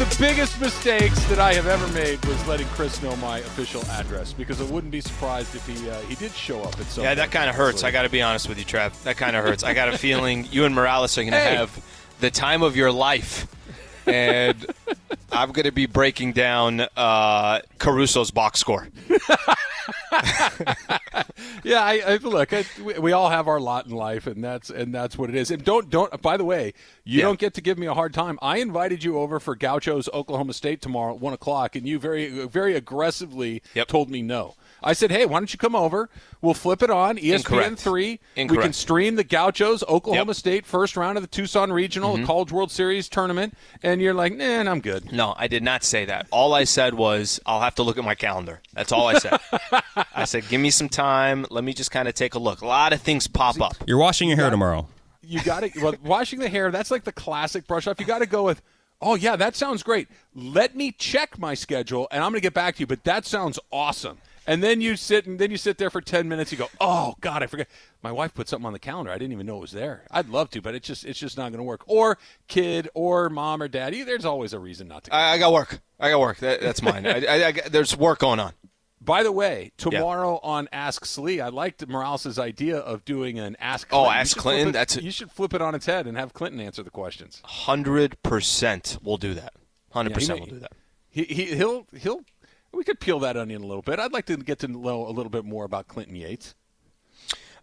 of the biggest mistakes that I have ever made was letting Chris know my official address because I wouldn't be surprised if he uh, he did show up at some. Yeah, that kind of hurts. I got to be honest with you, Trev. That kind of hurts. I got a feeling you and Morales are going to Hey. have the time of your life, and I'm going to be breaking down uh, Caruso's box score. Yeah, I, I look. I, we, we all have our lot in life, and that's and that's what it is. And don't don't. By the way, you Yeah. don't get to give me a hard time. I invited you over for Gaucho's Oklahoma State tomorrow at one o'clock, and you very very aggressively Yep. told me no. I said, "Hey, why don't you come over? We'll flip it on ESPN Incorrect. three. We can stream the Gauchos Oklahoma Yep. Mm-hmm. State first round of the Tucson Regional the College World Series tournament." And you're like, "Nah, I'm good." No, I did not say that. All I said was I'll have to look at my calendar. That's all I said. I said, give me some time. Let me just kind of take a look. A lot of things pop up. You're washing your hair tomorrow. you got to well, washing the hair. That's like the classic brush off. You got to go with. Oh yeah, that sounds great. Let me check my schedule, and I'm going to get back to you. But that sounds awesome. And then you sit and then you sit there for ten minutes. You go, oh God, I forget. My wife put something on the calendar. I didn't even know it was there. I'd love to, but it's just it's just not going to work. Or kid, or mom, or daddy. There's always a reason not to. Go. I, I got work. I got work. That, that's mine. I, I, I there's work going on. By the way, tomorrow on Ask Slee, I liked Morales' idea of doing an Ask. Oh, Clinton. You Ask Clinton? it- That's- you should flip it on its head and have Clinton answer the questions. Hundred percent, we'll do that. Hundred Yeah, percent, we'll do that. He, he he'll he'll we could peel that onion a little bit. I'd like to get to know a little bit more about Clinton Yates.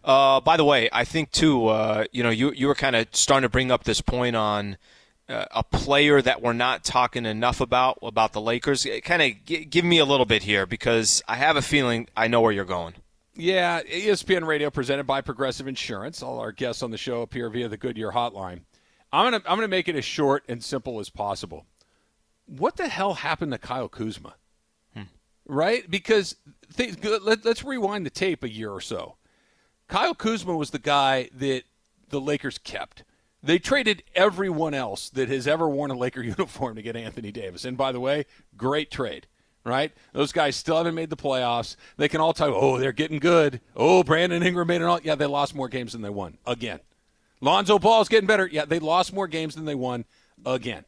Uh, by the way, I think too. Uh, you know, you you were kind of starting to bring up this point on uh, a player that we're not talking enough about about the Lakers. Kind of g- give me a little bit here because I have a feeling I know where you're going. Yeah, ESPN Radio presented by Progressive Insurance. All our guests on the show appear via the Goodyear hotline. I'm gonna I'm gonna make it as short and simple as possible. What the hell happened to Kyle Kuzma? Right? Because th- let, let's rewind the tape a year or so. Kyle Kuzma was the guy that the Lakers kept. They traded everyone else that has ever worn a Laker uniform to get Anthony Davis. And by the way, great trade, right? Those guys still haven't made the playoffs. They can all tell oh, they're getting good. Oh, Brandon Ingram made it all. Yeah, they lost more games than they won again. Lonzo Ball's getting better. Yeah, they lost more games than they won again.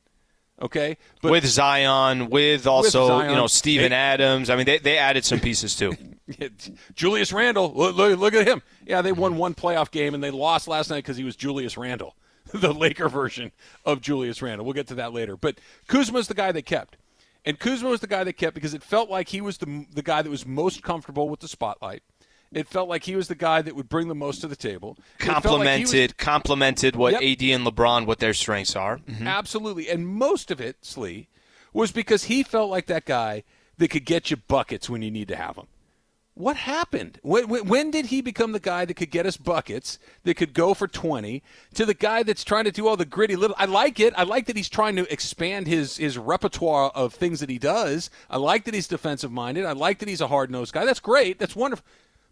Okay? But with Zion, with also Zion. you know Steven They- Adams. I mean, they they added some pieces too. Julius Randle, look, look, look at him. Yeah, they won one playoff game and they lost last night because he was Julius Randle, the Laker version of Julius Randle. We'll get to that later. But Kuzma's the guy they kept. And Kuzma was the guy they kept because it felt like he was the, the guy that was most comfortable with the spotlight. It felt like he was the guy that would bring the most to the table. Felt like Complemented complemented what Yep. AD and LeBron what their strengths are. Mm-hmm. Absolutely. And most of it, Slee, was because he felt like that guy that could get you buckets when you need to have them. What happened? When, when, when did he become the guy that could get us buckets, that could go for 20, to the guy that's trying to do all the gritty little. I like it. I like that he's trying to expand his, his repertoire of things that he does. I like that he's defensive minded. I like that he's a hard nosed guy. That's great. That's wonderful.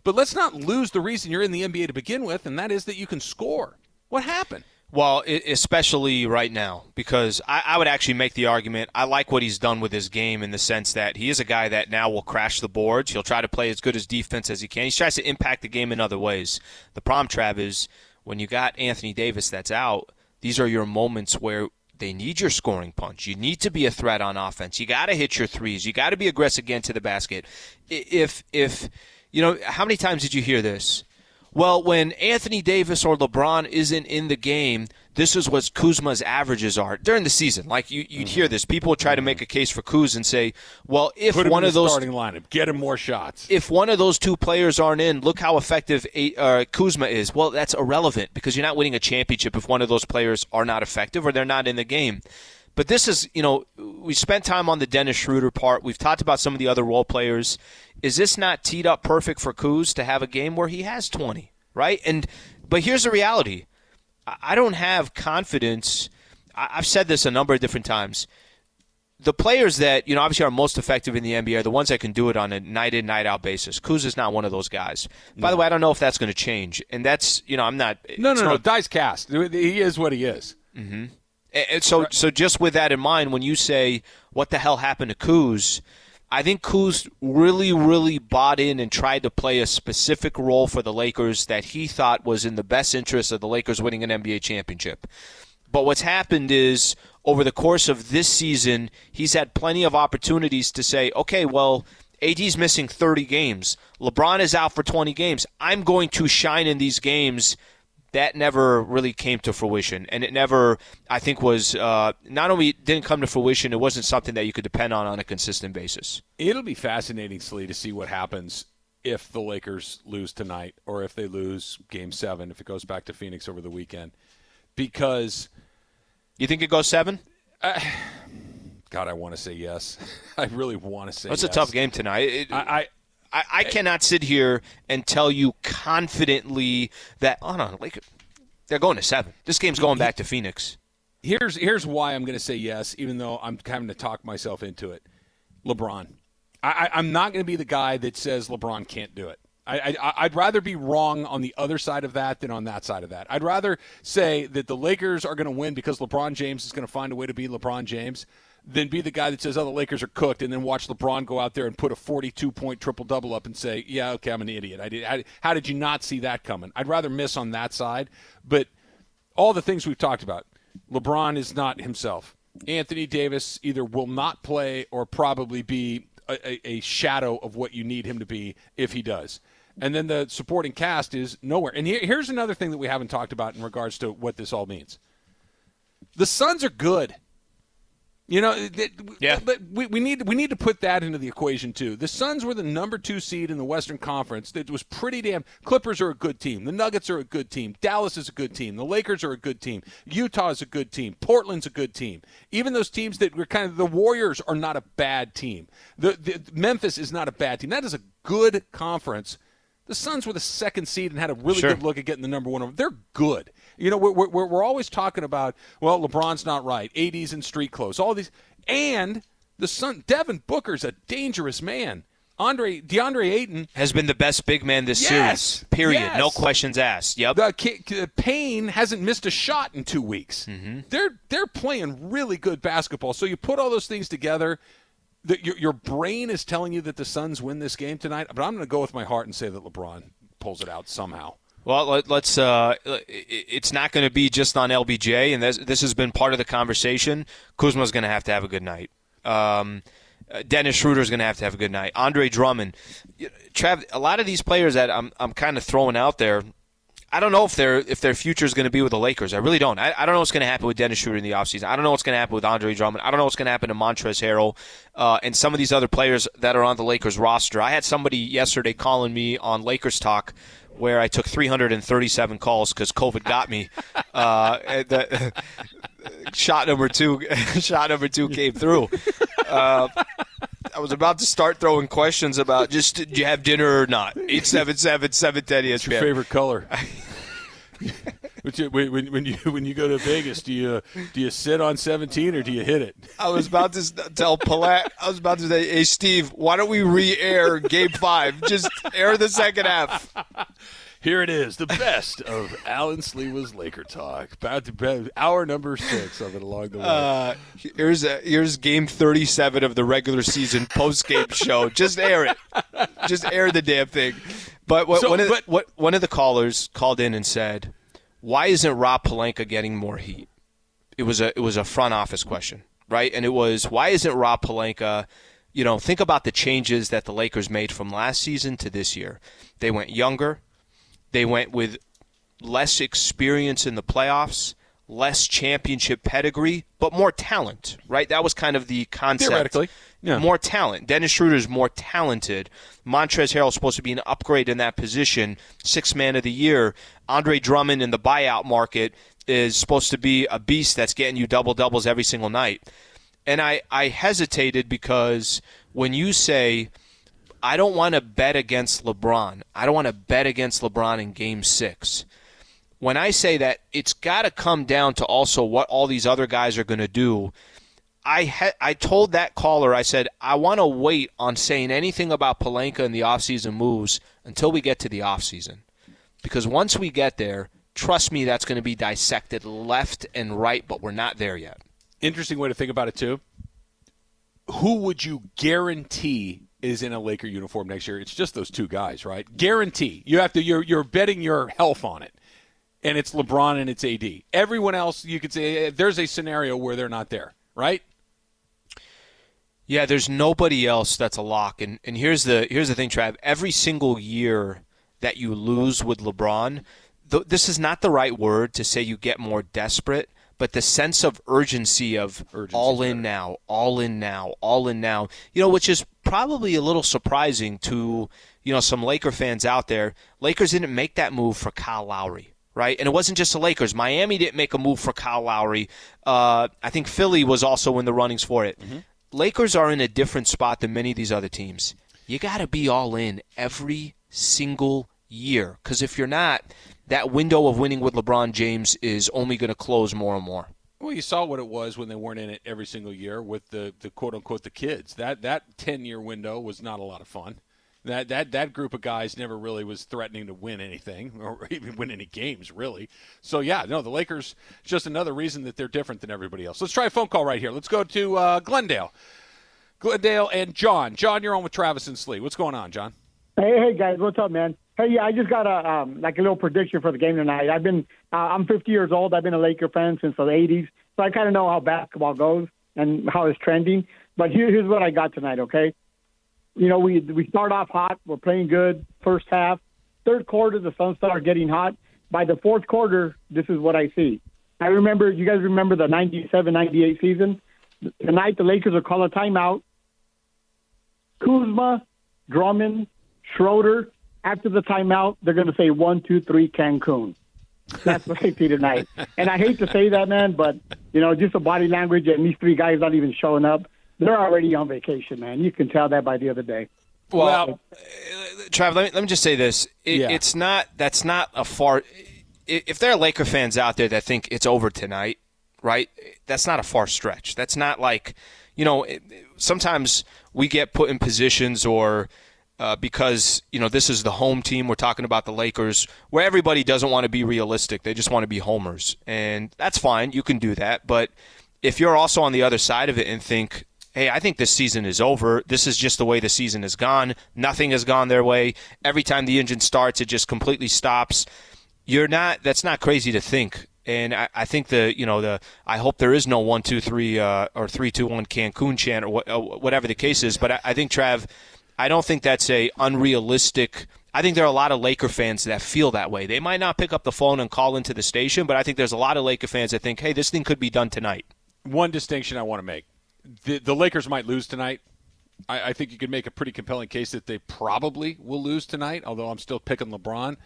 But let's not lose the reason you're in the NBA to begin with, and that is that you can score. What happened? Well, especially right now, because I, I would actually make the argument. I like what he's done with his game in the sense that he is a guy that now will crash the boards. He'll try to play as good as defense as he can. He tries to impact the game in other ways. The problem, Trav, is when you got Anthony Davis that's out, these are your moments where they need your scoring punch. You need to be a threat on offense. You got to hit your threes. You got to be aggressive again to the basket. If if you know how many times did you hear this? Well, when Anthony Davis or LeBron isn't in the game, this is what Kuzma's averages are during the season. Like you, you'd hear this. People would try to make a case for Kuz and say, "Well, if one of those starting lineup. Get him more shots. if one of those two players aren't in, look how effective a- uh, Kuzma is. Well, that's irrelevant because you're not winning a championship if one of those players are not effective or they're not in the game. But this is, you know, we spent time on the Dennis Schroeder part. We've talked about some of the other role players. Is this not teed up perfect for Kuz to have a game where he has 20, right? And but here's the reality. I don't have confidence. I've said this a number of different times the players that you know obviously are most effective in the NBA are the ones that can do it on a night in night out basis. Kuz is not one of those guys. By the way, I don't know if that's going to change, and that's you know I'm not. No, no, no. Dice cast. He is what he is. and- and so so just with that in mind, when you say what the hell happened to Kuz, I think Kuz really really bought in and tried to play a specific role for the Lakers that he thought was in the best interest of the Lakers winning an NBA championship. But what's happened is over the course of this season, he's had plenty of opportunities to say, okay, well, AD's missing 30 games. LeBron is out for 20 games. I'm going to shine in these games. That never really came to fruition, and it never, I think, was uh, not only didn't come to fruition. It wasn't something that you could depend on on a consistent basis. It'll be fascinating, Slee, to see what happens if the Lakers lose tonight, or if they lose Game Seven, if it goes back to Phoenix over the weekend, because you think it goes seven? Uh, God, I want to say yes. I really want to say. It's yes. a tough game tonight. It, I, I, I cannot sit here and tell you confidently that oh no, like they're going to seven. This game's going back to Phoenix. Here's here's why I'm going to say yes, even though I'm having to talk myself into it. LeBron. I, I, am not going to be the guy that says LeBron can't do it. I, I, would rather be wrong on the other side of that than on that side of that. I'd rather say that the Lakers are going to win because LeBron James is going to find a way to be LeBron James than be the guy that says, oh, the Lakers are cooked, and then watch LeBron go out there and put a 42 point triple double up and say, yeah, okay, I'm an idiot. I did. How, how did you not see that coming? I'd rather miss on that side. But all the things we've talked about, LeBron is not himself. Anthony Davis either will not play or probably be a, a, shadow of what you need him to be if he does. And then the supporting cast is nowhere. And here, here's another thing that we haven't talked about in regards to what this all means. The Suns are good. You know, yeah. But we, we need we need to put that into the equation too. The Suns were the number two seed in the Western Conference. It was pretty damn. Clippers are a good team. The Nuggets are a good team. Dallas is a good team. The Lakers are a good team. Utah is a good team. Portland's a good team. Even those teams that were kind of the Warriors are not a bad team. The, the Memphis is not a bad team. That is a good conference. The Suns were the second seed and had a really sure. good look at getting the number one. They're good. You know, we're, we're, we're always talking about, well, LeBron's not right, AD's in street clothes, all these. And the son, Devin Booker's a dangerous man. Andre DeAndre Ayton has been the best big man this yes, series. Period. Yes. No questions asked. Yep. The, Payne hasn't missed a shot in two weeks. Mm-hmm. They're they're playing really good basketball. So you put all those things together. The, your, your brain is telling you that the Suns win this game tonight, but I'm going to go with my heart and say that LeBron pulls it out somehow. Well, let, us uh, it's not going to be just on LBJ, and this, this, has been part of the conversation. Kuzma's going to have to have a good night. Um, uh, Dennis Schroeder's going to have to have a good night. Andre Drummond, Trav, a lot of these players that I'm I'm kind of throwing out there. I don't know if their if their future is going to be with the Lakers. I really don't. I, I don't know what's going to happen with Dennis Schroeder in the offseason. I don't know what's going to happen with Andre Drummond. I don't know what's going to happen to Montrezl Harrell uh, and some of these other players that are on the Lakers roster. I had somebody yesterday calling me on Lakers Talk where I took 337 calls because COVID got me. Uh, the, shot number two, shot number two came through. Uh, I was about to start throwing questions about just did you have dinner or not? 877 710 ESPN. Your favorite color? When, when you when you go to Vegas, do you do you sit on 17 or do you hit it? I was about to tell Palat. I was about to say, "Hey, Steve, why don't we re-air Game Five? Just air the second half." Here it is, the best of Alan Sliwa's Laker talk. About to hour number six of it along the way. Uh, here's a, here's game 37 of the regular season post game show. Just air it. Just air the damn thing. But, what, so, one, of the, what, one of the callers called in and said, "Why isn't Rob Pelinka getting more heat?" It was a it was a front office question, right? And it was, "Why isn't Rob Pelinka?" You know, think about the changes that the Lakers made from last season to this year. They went younger they went with less experience in the playoffs, less championship pedigree, but more talent, right? That was kind of the concept. Theoretically, yeah. More talent. Dennis Schroeder is more talented. Montrezl Harrell is supposed to be an upgrade in that position. Six man of the year. Andre Drummond in the buyout market is supposed to be a beast that's getting you double doubles every single night. And I, I hesitated because when you say – I don't want to bet against LeBron. I don't want to bet against LeBron in game six. When I say that, it's got to come down to also what all these other guys are going to do. I ha- I told that caller, I said, I want to wait on saying anything about Pelinka and the offseason moves until we get to the offseason. Because once we get there, trust me, that's going to be dissected left and right, but we're not there yet. Interesting way to think about it, too. Who would you guarantee is in a Laker uniform next year. It's just those two guys, right? Guarantee. You have to. You're you're betting your health on it. and it's LeBron and it's AD. Everyone else, you could say, eh, there's a scenario where they're not there, right? Yeah, there's nobody else that's a lock. And and here's the here's the thing, Trav. Every single year that you lose with LeBron, th- this is not the right word to say you get more desperate, but the sense of urgency of Urgency's all in better. now, all in now, all in now. You know, which is probably a little surprising to you know some Laker fans out there. Lakers didn't make that move for Kyle Lowry. Right, and it wasn't just the Lakers. Miami didn't make a move for Kyle Lowry. Uh, I think Philly was also in the runnings for it. Lakers are in a different spot than many of these other teams. You got to be all in every single year because if you're not, that window of winning with LeBron James is only going to close more and more. Well, you saw what it was when they weren't in it every single year with the, the quote unquote the kids. That that ten year window was not a lot of fun. That that that group of guys never really was threatening to win anything or even win any games really. So yeah, no, the Lakers just another reason that they're different than everybody else. Let's try a phone call right here. Let's go to uh, Glendale. Glendale and John. John, you're on with Travis and Slee. What's going on, John? Hey, hey guys, what's up, man? Hey, yeah, I just got a um, like a little prediction for the game tonight. I've been uh, I'm 50 years old. I've been a Laker fan since the 80s, so I kind of know how basketball goes and how it's trending. But here, here's what I got tonight. Okay, you know we we start off hot. We're playing good first half. Third quarter, the Suns start getting hot. By the fourth quarter, this is what I see. I remember you guys remember the 97-98 season. Tonight, the Lakers are calling a timeout. Kuzma, Drummond, Schroeder. After the timeout, they're going to say one, two, three, Cancun. That's what I see tonight. And I hate to say that, man, but you know, just the body language and these three guys not even showing up. They're already on vacation, man. You can tell that by the other day. Well, uh, Trav, let me, let me just say this: it, Yeah. it's not that's not a far. If there are Laker fans out there that think it's over tonight, right? That's not a far stretch. That's not like, you know, sometimes we get put in positions or. Uh, because you know this is the home team, we're talking about the Lakers, where everybody doesn't want to be realistic; they just want to be homers, and that's fine. You can do that, but if you're also on the other side of it and think, hey, I think this season is over. This is just the way the season has gone. Nothing has gone their way. Every time the engine starts, it just completely stops. You're not. That's not crazy to think. And I, I think the you know the I hope there is no one two three uh, or three two one Cancun chant or wha- uh, whatever the case is. But I, I think Trav, I don't think that's a unrealistic. I think there are a lot of Laker fans that feel that way. They might not pick up the phone and call into the station, but I think there's a lot of Laker fans that think, hey, this thing could be done tonight. one distinction I want to make: the, the Lakers might lose tonight. I, I think you could make a pretty compelling case that they probably will lose tonight. Although I'm still picking LeBron,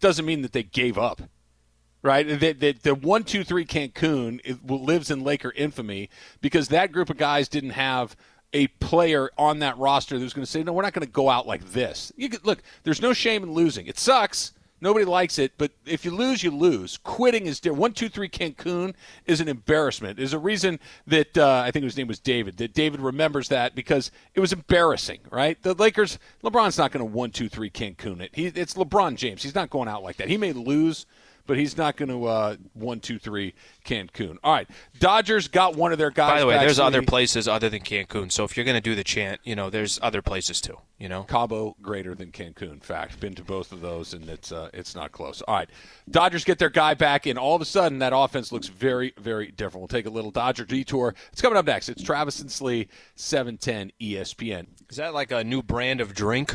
doesn't mean that they gave up. Right, the, the, the one, two, three Cancun lives in Laker infamy because that group of guys didn't have a player on that roster who's going to say, "No, we're not going to go out like this." You could, look, there's no shame in losing. It sucks. Nobody likes it, but if you lose, you lose. Quitting is different. One, two, three Cancun is an embarrassment. There's a reason that uh, I think his name was David. That David remembers that because it was embarrassing, right? The Lakers, LeBron's not going to one, two, three Cancun it. He, it's LeBron James. He's not going out like that. He may lose, but he's not going to uh, one, two, three Cancun. All right, Dodgers got one of their guys. By the way, back, there's other places other than Cancun. So if you're going to do the chant, you know, there's other places too. You know, Cabo greater than Cancun. Fact, been to both of those, and it's uh, it's not close. All right, Dodgers get their guy back, and all of a sudden that offense looks very very different. We'll take a little Dodger detour. It's coming up next. It's Travis and Slee, seven ten ESPN. is that like a new brand of drink?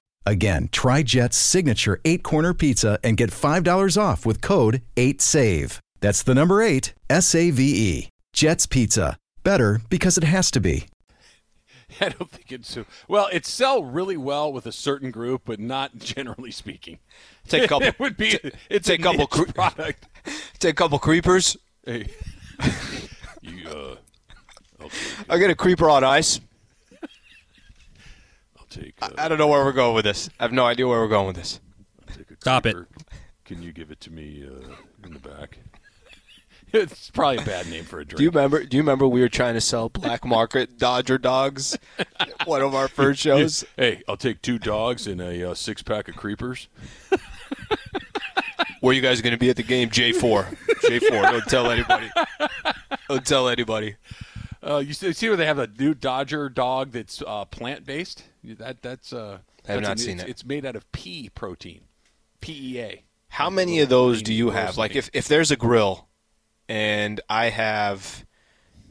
Again, try Jet's signature eight corner pizza and get $5 off with code 8SAVE. That's the number eight, S A V E. Jet's Pizza. Better because it has to be. I don't think it's so. Well, it sell really well with a certain group, but not generally speaking. Take a couple. it would be. It's a take a couple niche cre- product. take a couple creepers. Hey, you. Uh, I'll. I get a creeper on ice. I'll take. I don't know where we're going with this. I have no idea where we're going with this. Take a Stop it. Can you give it to me uh, in the back? it's probably a bad name for a drink. Do you remember? Do you remember we were trying to sell black market Dodger dogs? One of our first shows. Hey, I'll take two dogs and a uh, six pack of creepers. Where you guys going to be at the game? J four. J four. Don't tell anybody. Don't tell anybody. Uh, you see see where they have a new Dodger dog that's uh, plant based. That that's. Uh, I have that's not a- seen it's, it. It's made out of pea protein, PEA. How many of those do you have? Like, if if there's a grill, and I have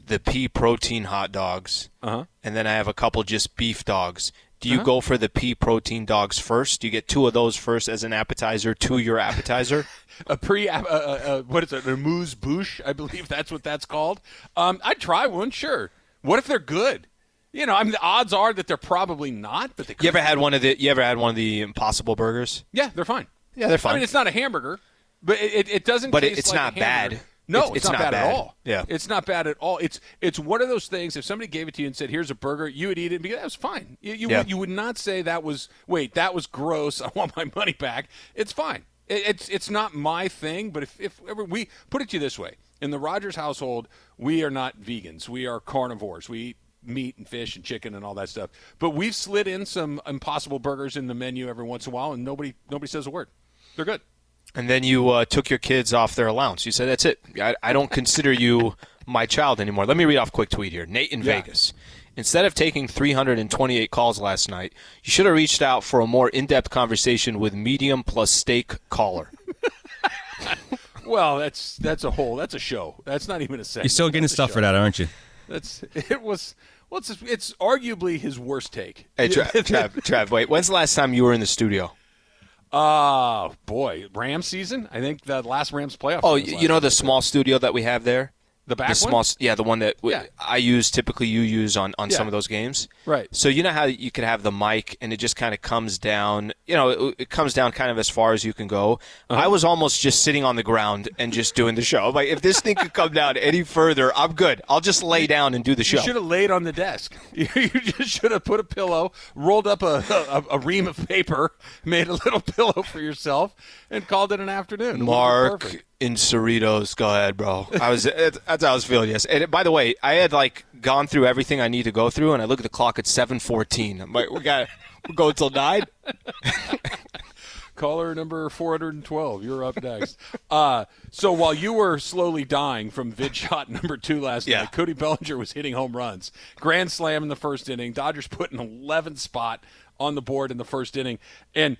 the pea protein hot dogs, Uh huh. and then I have a couple just beef dogs. Do you go for the pea protein dogs first? Do you get two of those first as an appetizer to your appetizer? A pre, uh, uh, uh, what is it? A moose bouche, I believe that's what that's called. Um, I'd try one, sure. What if they're good? You know, I mean, the odds are that they're probably not, but they could. You ever had one of the? You ever had one of the Impossible Burgers? Yeah, they're fine. Yeah, they're fine. I mean, it's not a hamburger, but it, it, doesn't. But it's like not bad. No, It's- it's, it's not, not bad, bad. at all. Yeah. it's not bad at all. It's it's one of those things. If somebody gave it to you and said, "Here's a burger," you would eat it and be, "That was fine." You you, Yeah. would, you would not say that was wait that was gross. I want my money back. It's fine. It, it's it's not my thing. But if if ever we put it to you this way, in the Rodgers household, we are not vegans. We are carnivores. We eat meat and fish and chicken and all that stuff. But we've slid in some impossible burgers in the menu every once in a while, and nobody nobody says a word. They're good. And then you uh, took your kids off their allowance. You said, "That's it. I, I don't consider you my child anymore." Let me read off a quick tweet here. Nate in Yeah. Vegas. Instead of taking 328 calls last night, you should have reached out for a more in-depth conversation with medium plus steak caller. Well, that's that's a whole that's a show. That's not even a segment. You're still getting That's stuff for that, aren't you? That's it was well, it's it's arguably his worst take. Hey, Trav, Trav, Trav, wait. When's the last time you were in the studio? Oh boy, Rams season. I think the last Rams playoff. Oh, you know the year. small studio that we have there. The back the one? small, yeah, the one that w- Yeah. I use typically. You use on on some of those games, Right. So you know how you could have the mic and it just kind of comes down. You know, it, it comes down kind of as far as you can go. Uh-huh. I was almost just sitting on the ground and just doing the show. Like if this thing could come down any further, I'm good. I'll just lay down and do the show. You should have laid on the desk. You, just should have put a pillow, rolled up a, a, a ream of paper, made a little pillow for yourself, and called it an afternoon. It would've been Mark. In Cerritos, go ahead, bro. I was that's how I was feeling. Yes, and by the way, I had like gone through everything I need to go through, and I look at the clock at seven fourteen. I'm like, we got we're going till nine. Caller number 412, you're up next. uh, so while you were slowly dying from vid shot number two last Yeah. night, Cody Bellinger was hitting home runs. Grand slam in the first inning. Dodgers put an 11th spot on the board in the first inning. And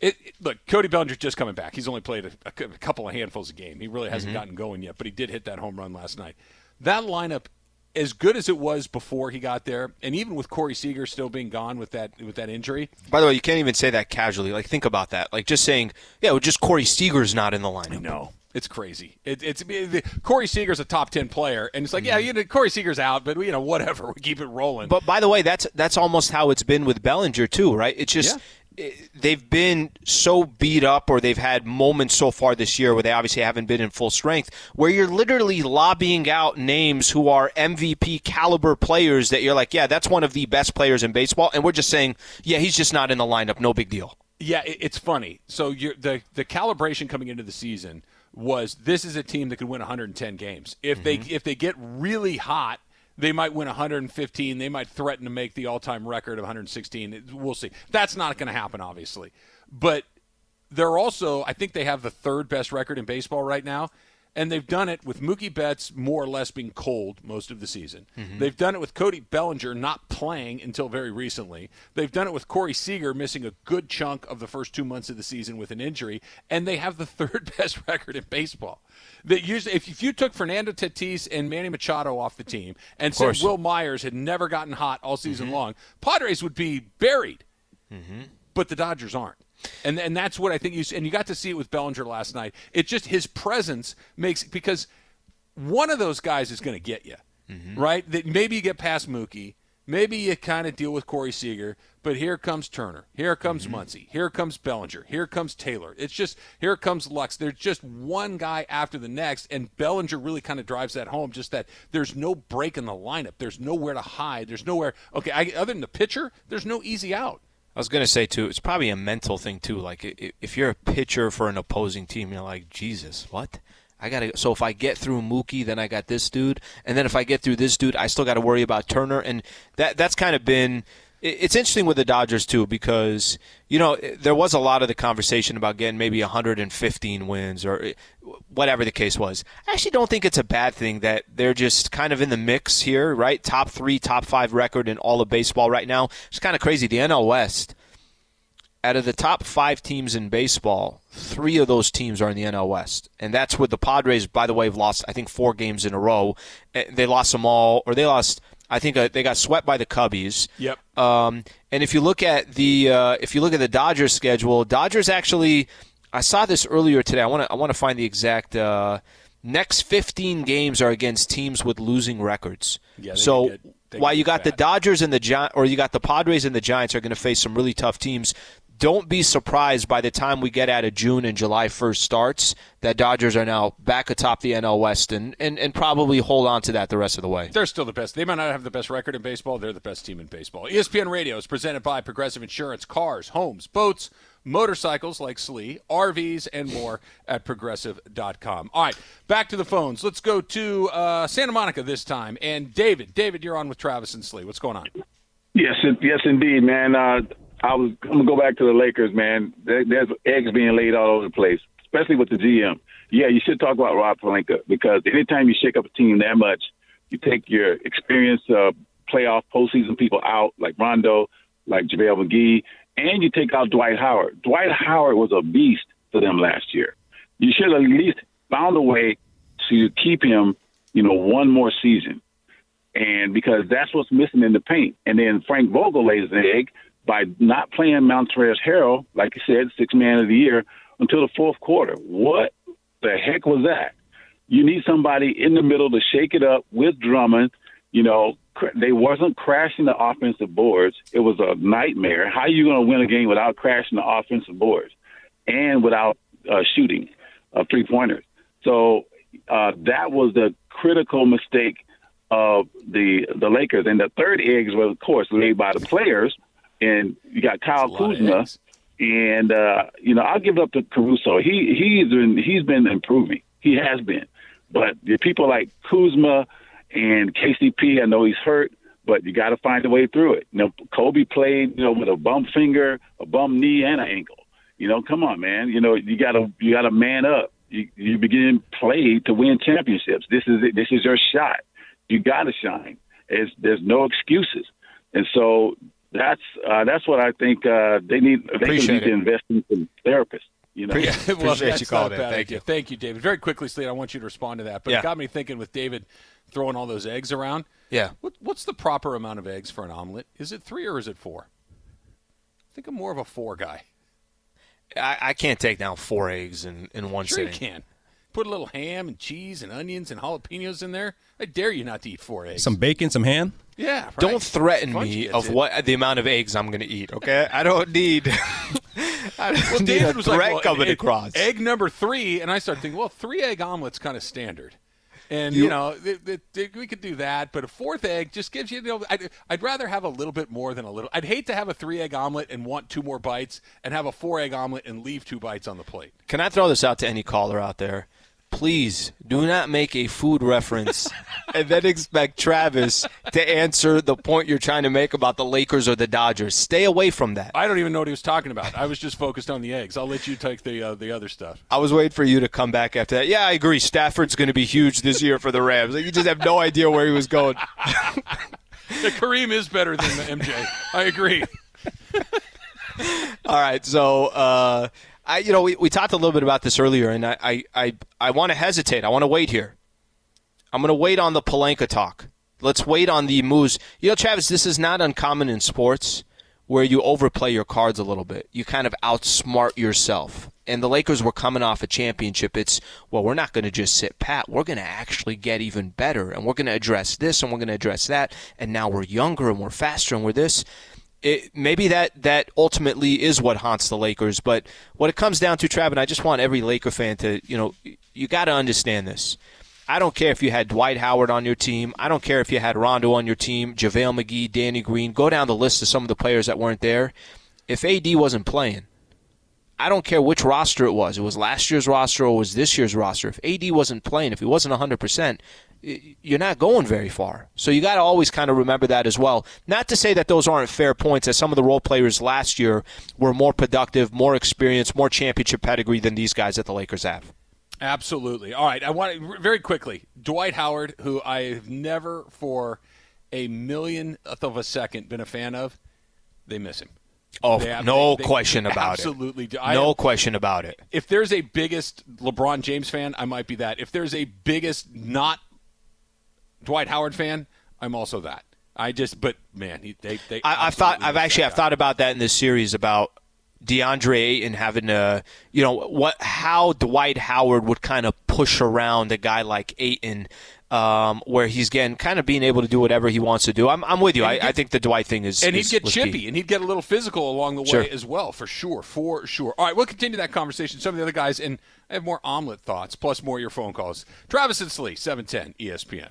it, it- look, Cody Bellinger's just coming back. He's only played a, a couple of handfuls of game. He really hasn't mm-hmm. gotten going yet, but he did hit that home run last night. That lineup as good as it was before he got there, and even with Corey Seager still being gone with that with that injury, By the way, you can't even say that casually. Like, think about that. Like, just saying, yeah, well, just Corey Seager's not in the lineup. No, it's crazy. It, it's it, Corey Seager's a top ten player, and it's like, yeah, mm-hmm. you know, Corey Seager's out, but you know, whatever, we keep it rolling. But by the way, that's that's almost how it's been with Bellinger too, right? It's just it- they've been so beat up, or they've had moments so far this year where they obviously haven't been in full strength, where you're literally lobbying out names who are MVP caliber players that you're like, yeah, that's one of the best players in baseball, and we're just saying, yeah, he's just not in the lineup, no big deal. Yeah, it's funny. So you're, the the calibration coming into the season was this is a team that could win 110 games. If they mm-hmm. if they get really hot, they might win 115. They might threaten to make the all-time record of 116. We'll see. That's not going to happen, obviously. But they're also, I think they have the third best record in baseball right now. And they've done it with Mookie Betts more or less being cold most of the season. Mm-hmm. They've done it with Cody Bellinger not playing until very recently. They've done it with Corey Seager missing a good chunk of the first two months of the season with an injury. And they have the third best record in baseball. That usually, if, if you took Fernando Tatis and Manny Machado off the team and said. Wil Myers had never gotten hot all season mm-hmm. long, Padres would be buried mm-hmm. but the Dodgers aren't. And and that's what I think you and you got to see it with Bellinger last night. It just his presence makes because one of those guys is going to get you, mm-hmm. right? That maybe you get past Mookie, maybe you kind of deal with Corey Seager, but here comes Turner, here comes mm-hmm. Muncy, here comes Bellinger, here comes Taylor. It's just here comes Lux. There's just one guy after the next, and Bellinger really kind of drives that home. Just that there's no break in the lineup. There's nowhere to hide. There's nowhere. Okay, I, other than the pitcher, there's no easy out. I was going to say too, it's probably a mental thing too. Like if you're a pitcher for an opposing team, you're like, Jesus, what? I got to. So if I get through Mookie, then I got this dude, and then if I get through this dude, I still got to worry about Turner, and that that's kind of been. It's interesting with the Dodgers too because you know there was a lot of the conversation about getting maybe 115 wins or whatever the case was. I actually don't think it's a bad thing that they're just kind of in the mix here, right? Top three, top five record in all of baseball right now. It's kind of crazy. The NL West out of the top five teams in baseball, three of those teams are in the NL West, and that's with the Padres. By the way, have lost I think four games in a row. Eh, they lost them all, or they lost. I think uh, they got swept by the Cubbies. Yep. Um, and if you look at the uh, if you look at the Dodgers schedule, Dodgers actually. I saw this earlier today. I want to I want to find the exact. Uh, next 15 games are against teams with losing records. Yeah, so while you got fat. the Dodgers and the Gi- or you got the Padres and the Giants are going to face some really tough teams don't be surprised by the time we get out of June and July 1st starts that Dodgers are now back atop the NL West and, and, and probably hold on to that the rest of the way. They're still the best. They might not have the best record in baseball. They're the best team in baseball. ESPN Radio is presented by Progressive Insurance, cars, homes, boats, motorcycles like Slee, RVs, and more at progressive.com. All right, back to the phones. Let's go to uh, Santa Monica this time. And David, David, you're on with Travis and Slee. What's going on? Yes, yes, indeed, man. Uh, I was I'm gonna go back to the Lakers, man. There, there's eggs being laid all over the place, especially with the GM. Yeah, you should talk about Rob Pelinka because anytime you shake up a team that much, you take your experienced uh, playoff postseason people out, like Rondo, like JaVale McGee, and you take out Dwight Howard. Dwight Howard was a beast for them last year. You should at least found a way to keep him, you know, one more season. And because that's what's missing in the paint. And then Frank Vogel lays an egg by not playing Montrezl Harrell, like you said, six man of the year, until the fourth quarter. What the heck was that? You need somebody in the middle to shake it up with Drummond. You know, they wasn't crashing the offensive boards. It was a nightmare. How are you going to win a game without crashing the offensive boards and without uh, shooting uh, three pointers? So uh, that was the critical mistake of the the Lakers. And the third eggs was, of course, laid by the players and you got Kyle Kuzma, and uh, you know I'll give it up to Caruso. He he's been he's been improving. He has been, but the people like Kuzma and KCP, I know he's hurt, but you got to find a way through it. You know, Kobe played you know with a bum finger, a bum knee, and an ankle. You know, come on, man. You know you got to you got to man up. You you begin play to win championships. This is it. This is your shot. You got to shine. It's, there's no excuses. And so that's uh, that's what I think uh, they need. They Appreciate need it. to invest in some therapists. You know, yeah, well, that's you called it. Thank you. Thank you, David. Very quickly, Slade, I want you to respond to that. But yeah. it got me thinking with David throwing all those eggs around. Yeah. What, what's the proper amount of eggs for an omelet? Is it three or is it four? I think I'm more of a four guy. I, I can't take down four eggs in, in one sure sitting. you can. Put a little ham and cheese and onions and jalapenos in there. I dare you not to eat four eggs. Some bacon, some ham. Yeah. Right. Don't threaten me of it. what the amount of eggs I'm going to eat. Okay, I don't need. I don't well, need David was like, well, coming egg, across. Egg number three, and I started thinking, well, three egg omelet's kind of standard. And you, you know, it, it, it, we could do that, but a fourth egg just gives you. you know, I'd, I'd, rather have a little bit more than a little. I'd hate to have a three egg omelet and want two more bites, and have a four egg omelet and leave two bites on the plate. Can I throw this out to any caller out there? Please do not make a food reference and then expect Travis to answer the point you're trying to make about the Lakers or the Dodgers. Stay away from that. I don't even know what he was talking about. I was just focused on the eggs. I'll let you take the uh, the other stuff. I was waiting for you to come back after that. Yeah, I agree. Stafford's going to be huge this year for the Rams. You just have no idea where he was going. the Kareem is better than MJ. I agree. All right, so uh, I, you know, we, we talked a little bit about this earlier, and I, I, I, I want to hesitate. I want to wait here. I'm going to wait on the Pelinka talk. Let's wait on the moves. You know, Travis, this is not uncommon in sports where you overplay your cards a little bit. You kind of outsmart yourself. And the Lakers were coming off a championship. It's, well, we're not going to just sit pat. We're going to actually get even better. And we're going to address this and we're going to address that. And now we're younger and we're faster and we're this it, maybe that that ultimately is what haunts the Lakers. But what it comes down to, Trav, and I just want every Laker fan to, you know, you got to understand this. I don't care if you had Dwight Howard on your team. I don't care if you had Rondo on your team, JaVale McGee, Danny Green. Go down the list of some of the players that weren't there. If AD wasn't playing, I don't care which roster it was. It was last year's roster or it was this year's roster. If AD wasn't playing, if he wasn't 100%, you're not going very far. So you got to always kind of remember that as well. Not to say that those aren't fair points, as some of the role players last year were more productive, more experienced, more championship pedigree than these guys that the Lakers have. Absolutely. All right. I want to, very quickly Dwight Howard, who I have never for a millionth of a second been a fan of. They miss him. Oh, have- no they- they question about absolutely it. Absolutely. No am- question about it. if there's a biggest LeBron James fan, I might be that. If there's a biggest not Dwight Howard fan, I'm also that. I just, but man, he, they, they. I, I've thought. I've actually. I've thought about that in this series about DeAndre and having a. You know what? How Dwight Howard would kind of push around a guy like Ayton. Um, where he's getting kind of being able to do whatever he wants to do. I'm, I'm with you. I, get- I think the Dwight thing is and he'd is- get chippy key. and he'd get a little physical along the way Sure. as well, for sure, for sure. All right, we'll continue that conversation. Some of the other guys, and I have more omelet thoughts, plus more of your phone calls. Travis and Slee, seven ten ESPN.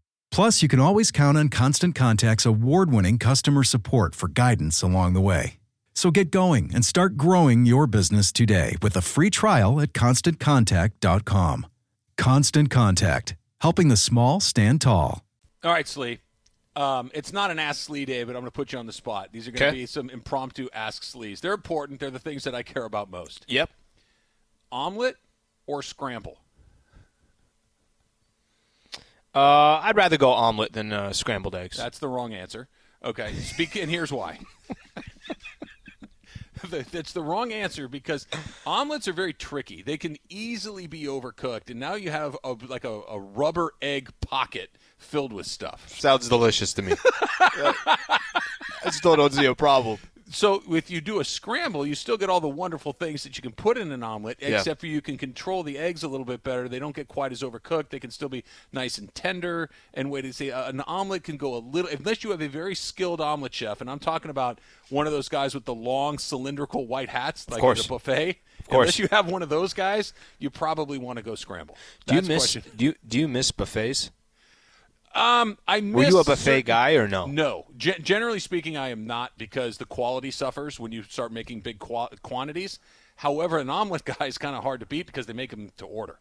Plus, you can always count on Constant Contact's award winning customer support for guidance along the way. So get going and start growing your business today with a free trial at constantcontact.com. Constant Contact, helping the small stand tall. All right, Slee. Um, it's not an Ask Slee day, but I'm going to put you on the spot. These are going to Okay. be some impromptu Ask Slees. They're important. They're the things that I care about most. Yep. Omelet or scramble? Uh, I'd rather go omelet than uh, scrambled eggs. That's the wrong answer. Okay, speak, and here's why. That's the wrong answer because omelets are very tricky. They can easily be overcooked, and now you have a, like a, a rubber egg pocket filled with stuff. Sounds delicious to me. I still don't see a problem. So if you do a scramble, you still get all the wonderful things that you can put in an omelet, Yeah. except for you can control the eggs a little bit better. They don't get quite as overcooked. They can still be nice and tender. And wait to say, uh, an omelet can go a little, unless you have a very skilled omelet chef. And I'm talking about one of those guys with the long cylindrical white hats, like at a buffet. Of course. Unless you have one of those guys, you probably want to go scramble. Do you That's miss question. do you, do you miss buffets? Um, I Were you a buffet certain- guy or no? No, Gen- generally speaking, I am not because the quality suffers when you start making big qua- quantities. However, an omelet guy is kind of hard to beat because they make them to order,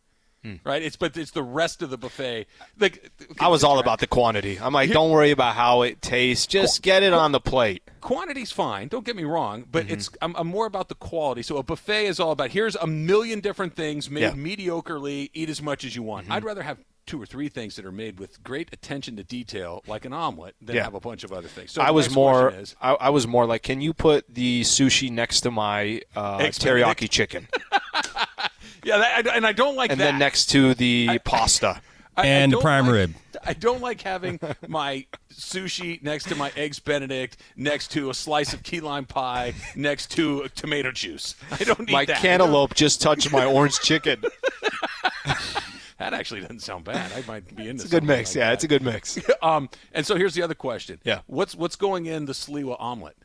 right? It's but it's the rest of the buffet. Like Hmm. I was all about the quantity. I'm like, don't worry about how it tastes. Just get it on the plate. quantity's fine. Don't get me wrong, but Mm-hmm. it's I'm, I'm more about the quality. So a buffet is all about here's a million different things made Yeah. Mm-hmm. mediocrely. Eat as much as you want. I'd rather have two or three things that are made with great attention to detail, like an omelet, than Yeah. have a bunch of other things. So I was more. is- I, I was more like, can you put the sushi next to my uh, teriyaki chicken, yeah, that, and I don't like and that. then next to the pasta? I- I And don't prime like- rib. I don't like having my sushi next to my eggs Benedict, next to a slice of key lime pie, next to tomato juice. I don't need My that. cantaloupe just touched my orange chicken. That actually doesn't sound bad. I might be into this. It's a good mix. yeah, it's a good mix. Um, and so here's the other question. Yeah. What's what's going in the Sliwa omelet?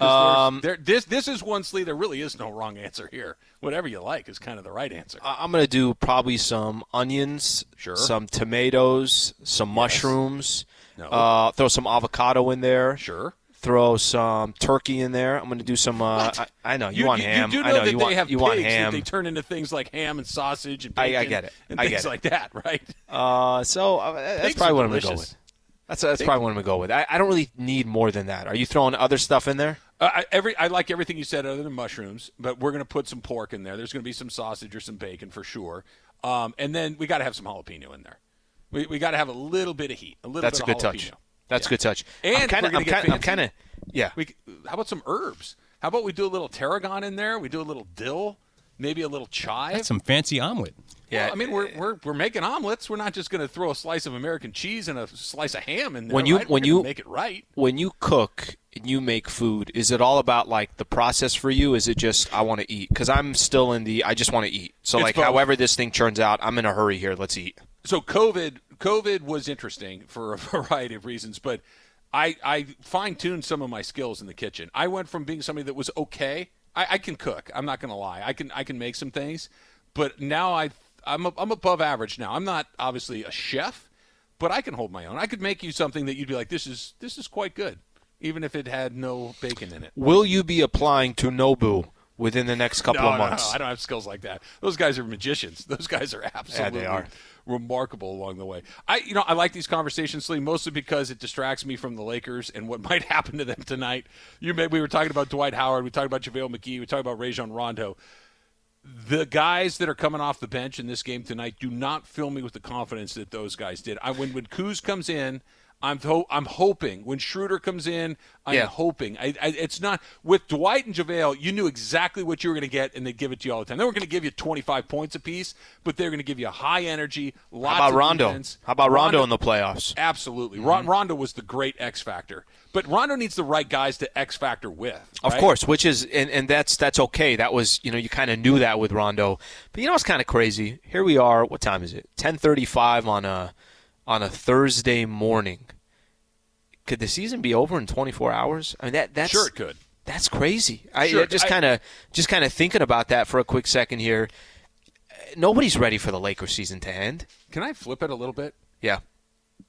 Um, there, this this is one Slee. There really is no wrong answer here. Whatever you like is kind of the right answer. I'm gonna do probably some onions, Sure. some tomatoes, some mushrooms. No. Uh, throw some avocado in there. sure. Throw some turkey in there. I'm gonna do some. Uh, I, I know you, want ham. You do know I know that you they want have you want ham. they turn into things like ham and sausage and I- I get it. and I things get it. like that, right? Uh, so uh, that's Pigs probably what I'm gonna go with. That's that's probably what I'm gonna go with. I, I don't really need more than that. Are you throwing other stuff in there? Uh, I, every I like everything you said other than mushrooms, but we're going to put some pork in there. There's going to be some sausage or some bacon for sure, um, and then we got to have some jalapeno in there. We, we got to have a little bit of heat, a little That's a good of touch. jalapeno. That's a good touch. And I'm kind we're of. gonna I'm get kind. I'm kind of. Yeah. We, how about some herbs? How about we do a little tarragon in there? We do a little dill, maybe a little chive. That's some fancy omelet. yeah. Well, I mean, we're, we're, we're making omelets. We're not just going to throw a slice of American cheese and a slice of ham in there. When you- right? when We're you- make it right, when you cook and you make food, is it all about like the process for you? Is it just I want to eat? Because I'm still in the I just want to eat. So It's like, both. however this thing turns out, I'm in a hurry here. Let's eat. so COVID COVID was interesting for a variety of reasons, but I I fine tuned some of my skills in the kitchen. I went from being somebody that was okay. I, I can cook. I'm not going to lie. I can I can make some things, but now I I'm I'm above average now. I'm not obviously a chef, but I can hold my own. I could make you something that you'd be like, this is this is quite good, even if it had no bacon in it. Will you be applying to Nobu within the next couple no, of months? No, no, I don't have skills like that. Those guys are magicians. Those guys are absolutely yeah, are. remarkable along the way. I, you know, I like these conversations, Lee, mostly because it distracts me from the Lakers and what might happen to them tonight. You, may, we were talking about Dwight Howard. We talked about JaVale McGee. We talked about Rajon Rondo. The guys that are coming off the bench in this game tonight do not fill me with the confidence that those guys did. I, when when Kuz comes in, I'm I'm hoping when Schroeder comes in, I'm Yeah. hoping. I, I, it's not with Dwight and JaVale. You knew exactly what you were going to get, and they give it to you all the time. They weren't going to give you 25 points apiece, but they're going to give you high energy. Lots How about of Rondo? defense. How about Rondo, in the playoffs? Absolutely, Mm-hmm. Rondo was the great X factor, but Rondo needs the right guys to X factor with. Of course, which is and, and that's that's okay. That was you know you kind of knew that with Rondo, but you know it's kind of crazy? Here we are. What time is it? Ten thirty five on a on a Thursday morning. Could the season be over in twenty four hours? I mean that that's Sure, it could. That's crazy. I Sure, I just kind of just kind of thinking about that for a quick second here. Nobody's ready for the Lakers season to end. Can I flip it a little bit? Yeah.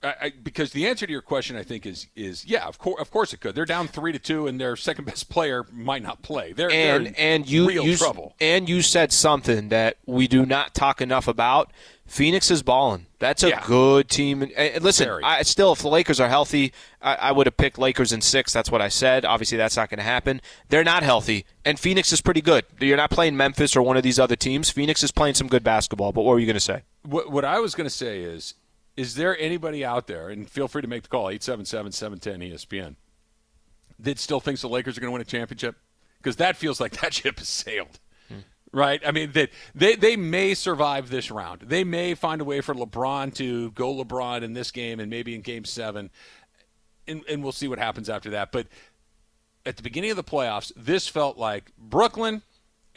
I, I, because the answer to your question, I think, is is yeah, of course, of course it could. They're down three to two, and their second best player might not play. They're, they're in and you real you, trouble. and you said something that we do not talk enough about. Phoenix is balling. That's a Yeah. good team. And, and listen, Very. I still, if the Lakers are healthy, I, I would have picked Lakers in six. That's what I said. Obviously, that's not going to happen. They're not healthy, and Phoenix is pretty good. You're not playing Memphis or one of these other teams. Phoenix is playing some good basketball. But what were you going to say? What, what I was going to say is, is there anybody out there, and feel free to make the call, 877-710-ESPN, that still thinks the Lakers are going to win a championship? Because that feels like that ship has sailed. Right? I mean, that they, they may survive this round. They may find a way for LeBron to go LeBron in this game and maybe in game seven. And, and we'll see what happens after that. But at the beginning of the playoffs, this felt like Brooklyn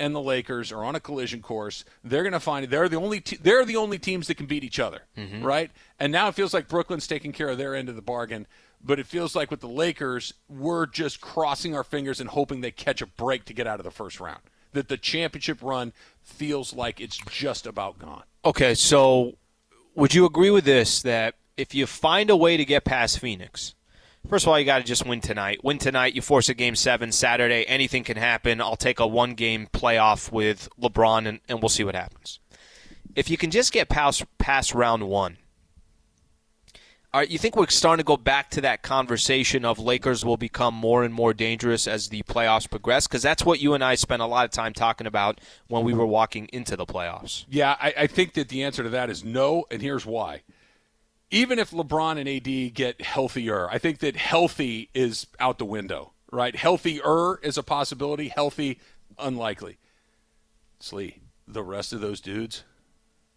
and the Lakers are on a collision course. They're going to find they're the only te- they're the only teams that can beat each other, mm-hmm. right? And now it feels like Brooklyn's taking care of their end of the bargain, but it feels like with the Lakers, we're just crossing our fingers and hoping they catch a break to get out of the first round. That the championship run feels like it's just about gone. Okay, so would you agree with this that if you find a way to get past Phoenix, first of all, you got to just win tonight. Win tonight, you force a game seven Saturday. Anything can happen. I'll take a one game playoff with LeBron, and, and we'll see what happens. If you can just get past, past round one, all right, you think we're starting to go back to that conversation of Lakers will become more and more dangerous as the playoffs progress? Because that's what you and I spent a lot of time talking about when we were walking into the playoffs. Yeah, I, I think that the answer to that is no, and here's why. Even if LeBron and AD get healthier, I think that healthy is out the window, right? Healthier is a possibility, healthy, unlikely. Slee, the rest of those dudes,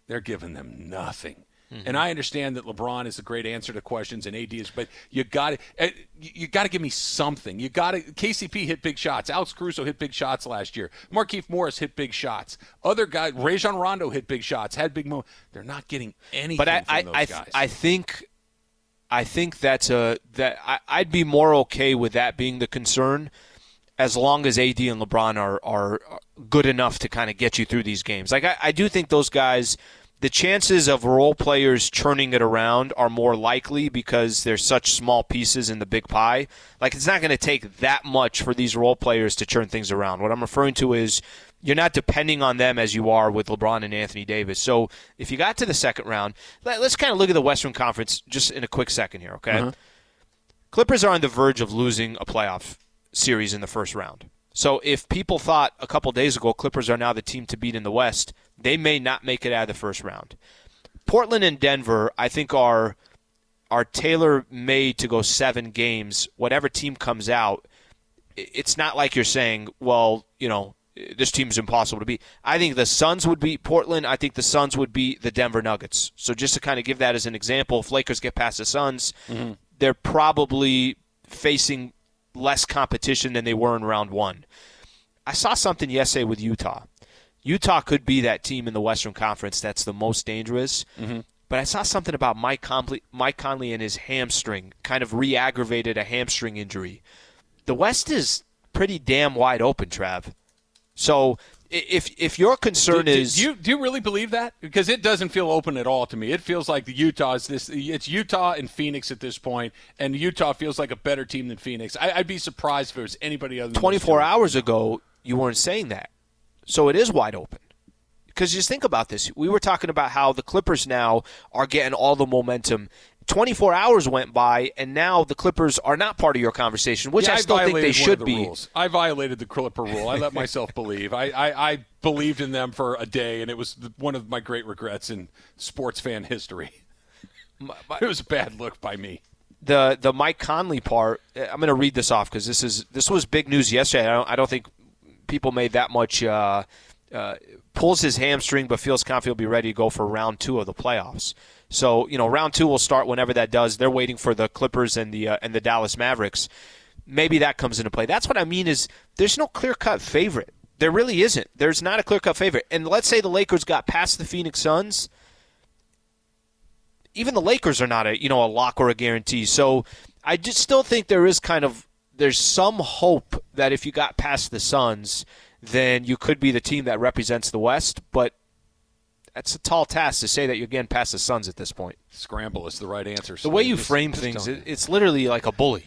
they're giving them nothing. And mm-hmm. I understand that LeBron is a great answer to questions and AD is, but you got to eh, you got to give me something. You got to KCP hit big shots. Alex Caruso hit big shots last year. Markieff Morris hit big shots. Other guys, Rajon Rondo hit big shots. Had big mo. They're not getting anything But I, from I, those I, guys. I think, I think that's a that I, I'd be more okay with that being the concern, as long as AD and LeBron are are good enough to kind of get you through these games. Like I, I do think those guys. The chances of role players churning it around are more likely because they're such small pieces in the big pie. Like it's not going to take that much for these role players to turn things around. What I'm referring to is you're not depending on them as you are with LeBron and Anthony Davis. So if you got to the second round, let, us kind of look at the Western Conference just in a quick second here, okay? Uh-huh. Clippers are on the verge of losing a playoff series in the first round. So if people thought a couple days ago Clippers are now the team to beat in the West, they may not make it out of the first round. Portland and Denver, I think, are are tailor made to go seven games. Whatever team comes out, it's not like you're saying, well, you know, this team's impossible to beat. I think the Suns would beat Portland. I think the Suns would beat the Denver Nuggets. So just to kind of give that as an example, if Lakers get past the Suns, mm-hmm. they're probably facing less competition than they were in round one. I saw something yesterday with Utah. Utah could be that team in the Western Conference that's the most dangerous. Mm-hmm. But I saw something about Mike Conley, Mike Conley and his hamstring, kind of re aggravated a hamstring injury. The West is pretty damn wide open, Trav. So if if your concern do, is do you do you really believe that? Because it doesn't feel open at all to me. It feels like the Utah is this. It's Utah and Phoenix at this point, and Utah feels like a better team than Phoenix. I, would be surprised if it was anybody other. than Twenty four hours ago, you weren't saying that, so it is wide open. Because just think about this. We were talking about how the Clippers now are getting all the momentum 24 hours went by, and now the Clippers are not part of your conversation, which yeah, I still I think they should the be. Rules. I violated the Clipper rule. I let myself believe. I, I, I, believed in them for a day, and it was one of my great regrets in sports fan history. My, my, it was a bad look by me. The the Mike Conley part. Eh, I'm going to read this off because this is this was big news yesterday. I don't, I don't think people made that much. Uh, uh, pulls his hamstring, but feels confident he'll be ready to go for round two of the playoffs. So you know, round two will start whenever that does. They're waiting for the Clippers and the uh, and the Dallas Mavericks. Maybe that comes into play. That's what I mean. Is there's no clear cut favorite. There really isn't. There's not a clear cut favorite. And let's say the Lakers got past the Phoenix Suns. Even the Lakers are not a you know a lock or a guarantee. So I just still think there is kind of there's some hope that if you got past the Suns, then you could be the team that represents the West. But that's a tall task to say that you're getting past the Suns at this point. Scramble is the right answer. The way you frame things, it's literally like a bully.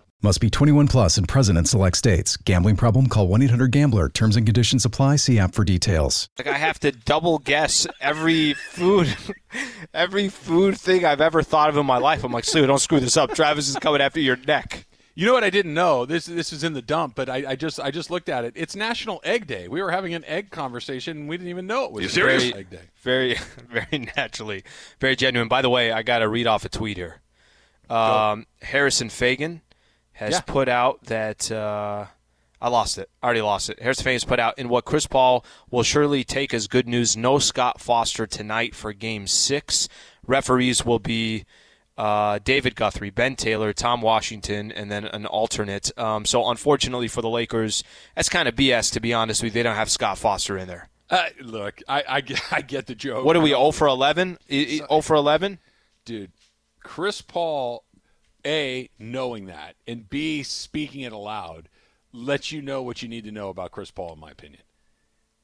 Must be 21 plus and present in select states. Gambling problem? Call 1 800 GAMBLER. Terms and conditions apply. See app for details. Like I have to double guess every food, every food thing I've ever thought of in my life. I'm like, Sue, don't screw this up. Travis is coming after your neck. You know what I didn't know? This this is in the dump, but I, I, just I just looked at it. It's National Egg Day. We were having an egg conversation, and we didn't even know it was very, Egg Day. Very, very naturally, very genuine. By the way, I got to read off a tweet here. Um, Harrison Faigen has yeah. put out that uh, I lost it. I already lost it. Harrison Faigen put out in what Chris Paul will surely take as good news. No Scott Foster tonight for Game Six. Referees will be uh, David Guthrie, Ben Taylor, Tom Washington, and then an alternate. Um, so unfortunately for the Lakers, that's kind of BS. To be honest with you, they don't have Scott Foster in there. Uh, look, I, I, I, get the joke. What are we? 0 for 11? 0 for 11? Dude, Chris Paul a, knowing that, and B, speaking it aloud, lets you know what you need to know about Chris Paul, in my opinion.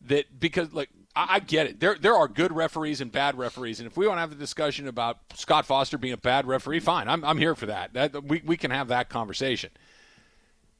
That because like I, I, get it, there there are good referees and bad referees, and if we want to have the discussion about Scott Foster being a bad referee, fine, I'm I'm here for that. That we we can have that conversation.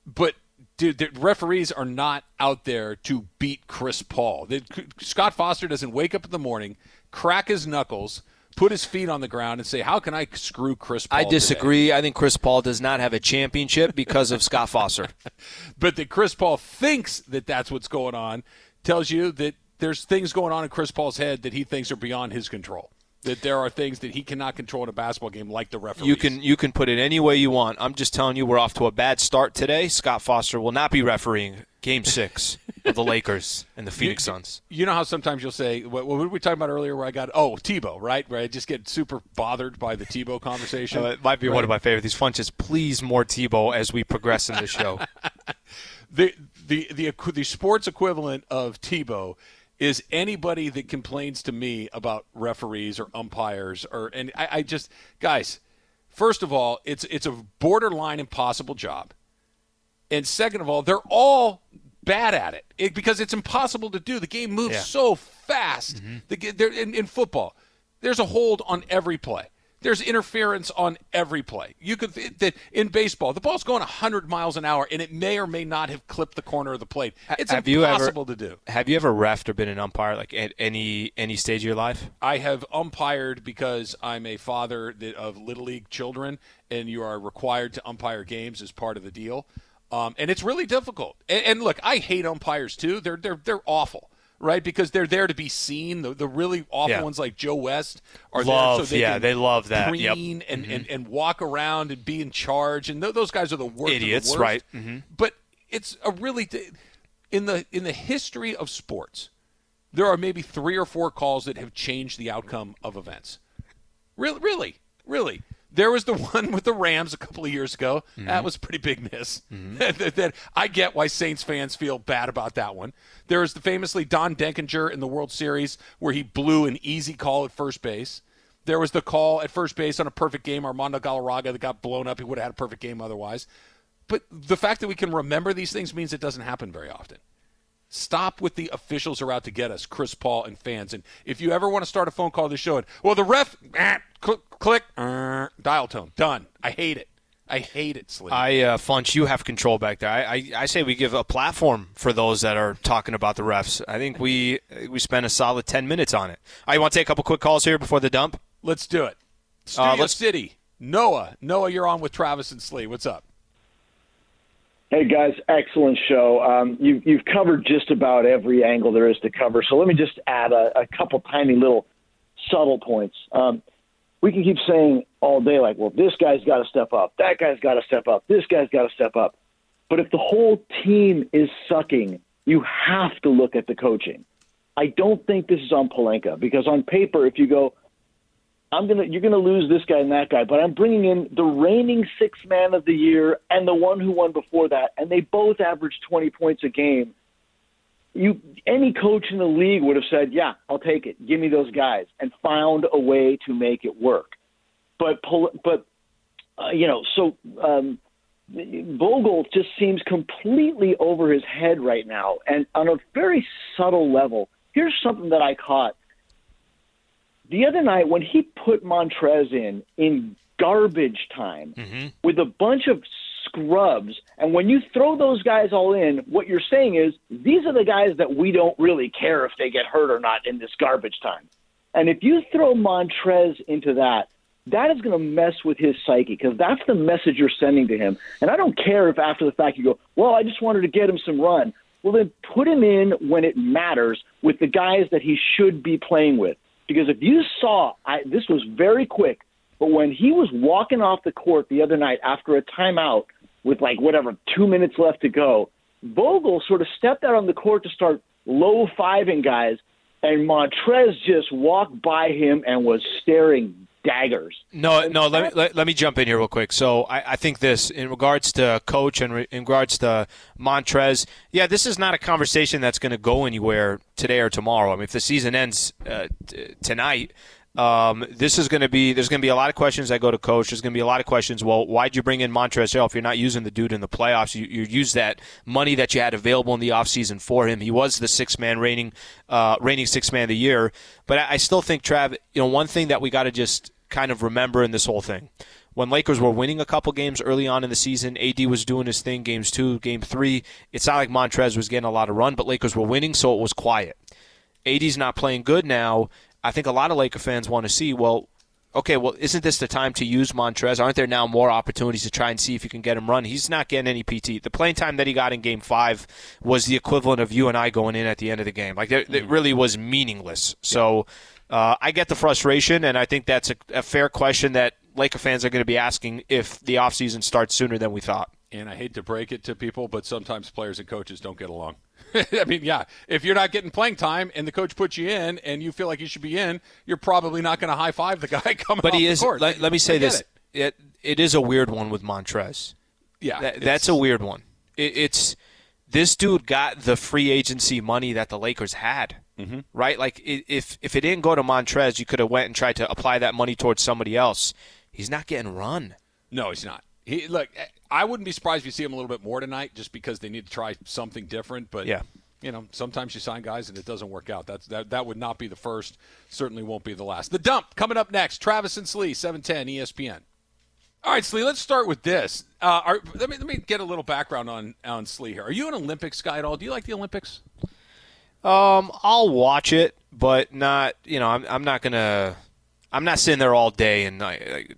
But dude, the referees are not out there to beat Chris Paul. The, Scott Foster doesn't wake up in the morning, crack his knuckles put his feet on the ground and say, "How can I screw Chris Paul?" I disagree. Today? I think Chris Paul does not have a championship because of Scott Foster. but that Chris Paul thinks that that's what's going on tells you that there's things going on in Chris Paul's head that he thinks are beyond his control that there are things that he cannot control in a basketball game, like the referee. You can you can put it any way you want. I'm just telling you, we're off to a bad start today. Scott Foster will not be refereeing Game Six of the Lakers and the Phoenix you, Suns. You know how sometimes you'll say, what, what were we talking about earlier? Where I got oh Tebow, right? Where I just get super bothered by the Tebow conversation. Uh, it might be right. one of my favorite. These fun just please more Tebow as we progress in the show. the the the the sports equivalent of Tebow is anybody that complains to me about referees or umpires or and I, I, just guys first of all it's it's a borderline impossible job and second of all they're all bad at it, it because it's impossible to do the game moves yeah. so fast mm-hmm. the, in, in football there's a hold on every play there's interference on every play. You could that in baseball, the ball's going 100 miles an hour, and it may or may not have clipped the corner of the plate. It's have impossible ever, to do. Have you ever refed or been an umpire like at any any stage of your life? I have umpired because I'm a father of little league children, and you are required to umpire games as part of the deal. Um, and it's really difficult. And, and look, I hate umpires too. They're they're they're awful, right? Because they're there to be seen. The, the really awful Yeah. ones like Joe West are Love, there so they yeah, they love that. Yep. Preen and, and and walk around and be in charge. And th- those guys are the worst. of the Idiots, worst. right. Mhm. But it's a really in the in the history of sports, there are maybe three or four calls that have changed the outcome of events. Really, really, really. There was the one with the Rams a couple of years ago. Mm-hmm. That was a pretty big miss. Mm-hmm. that, that- I get why Saints fans feel bad about that one. There was the famously Don Denkinger in the World Series where he blew an easy call at first base. There was the call at first base on a perfect game, Armando Galarraga, that got blown up. He would have had a perfect game otherwise. But the fact that we can remember these things means it doesn't happen very often. Stop with the officials are out to get us, Chris Paul and fans. And if you ever want to start a phone call to show it, well, the ref, eh, click, click uh, dial tone, done. I hate it. I hate it, Slim. I uh, Funch, you have control back there. I, I, I say we give a platform for those that are talking about the refs. I think we we spent a solid ten minutes on it. I want to take a couple quick calls here before the dump. Let's do it. Studio Uh, let's- City, Noah. Noah, you're on with Travis and Slee. What's up? Hey guys, excellent show. Um, you, you've covered just about every angle there is to cover. So let me just add a, a couple tiny little subtle points. Um, we can keep saying all day, like, well, this guy's got to step up, that guy's got to step up, this guy's got to step up. But if the whole team is sucking, you have to look at the coaching. I don't think this is on Pelinka because on paper, if you go, I'm gonna you're gonna lose this guy and that guy, but I'm bringing in the reigning six man of the year and the one who won before that, and they both averaged 20 points a game. You any coach in the league would have said, "Yeah, I'll take it. Give me those guys," and found a way to make it work. But but uh, you know, so um, Vogel just seems completely over his head right now, and on a very subtle level. Here's something that I caught the other night when he put Montrez in in garbage time mm-hmm. with a bunch of scrubs, and when you throw those guys all in, what you're saying is these are the guys that we don't really care if they get hurt or not in this garbage time. And if you throw Montrez into that, that is going to mess with his psyche because that's the message you're sending to him. And I don't care if after the fact you go, well, I just wanted to get him some run. Well, then put him in when it matters with the guys that he should be playing with. Because if you saw, I, this was very quick, but when he was walking off the court the other night after a timeout with like whatever two minutes left to go, Vogel sort of stepped out on the court to start low fiving guys, and Montrez just walked by him and was staring daggers. No, no. Let me let, let me jump in here real quick. So I, I think this in regards to coach and re, in regards to Montrez. Yeah, this is not a conversation that's going to go anywhere today or tomorrow. I mean, if the season ends uh, t- tonight. Um, this is going to be there's going to be a lot of questions that go to coach. There's going to be a lot of questions. Well, why'd you bring in Montrezl Harrell if you're not using the dude in the playoffs? You, you use that money that you had available in the offseason for him. He was the six man reigning uh, reigning six man of the year. But I, I still think Trav, you know, one thing that we got to just kind of remember in this whole thing. When Lakers were winning a couple games early on in the season, AD was doing his thing, games two, game three. It's not like Montrez was getting a lot of run, but Lakers were winning, so it was quiet. AD's not playing good now. I think a lot of Laker fans want to see, well, okay, well, isn't this the time to use Montrez? Aren't there now more opportunities to try and see if you can get him run? He's not getting any PT. The playing time that he got in Game Five was the equivalent of you and I going in at the end of the game. Like it, it really was meaningless. So uh, I get the frustration, and I think that's a, a fair question that Laker fans are going to be asking if the offseason starts sooner than we thought. And I hate to break it to people, but sometimes players and coaches don't get along. I mean, yeah, if you're not getting playing time and the coach puts you in and you feel like you should be in, you're probably not going to high five the guy coming But off he is. Let, let me say this: it. it. it is a weird one with Montrez. Yeah, That- that's a weird one. It, it's this dude got the free agency money that the Lakers had, mm-hmm. right? Like if if it didn't go to Montrez, you could have went and tried to apply that money towards somebody else. He's not getting run. No, he's not. He look. I wouldn't be surprised if you see him a little bit more tonight, just because they need to try something different. But Yeah. you know, sometimes you sign guys and it doesn't work out. That's that. That would not be the first. Certainly won't be the last. The dump coming up next. Travis and Slee, seven ten ESPN. All right, Slee. Let's start with this. Uh, are, let me let me get a little background on on Slee here. Are you an Olympics guy at all? Do you like the Olympics? Um, I'll watch it, but not. You know, I'm I'm not gonna. I'm not sitting there all day and like,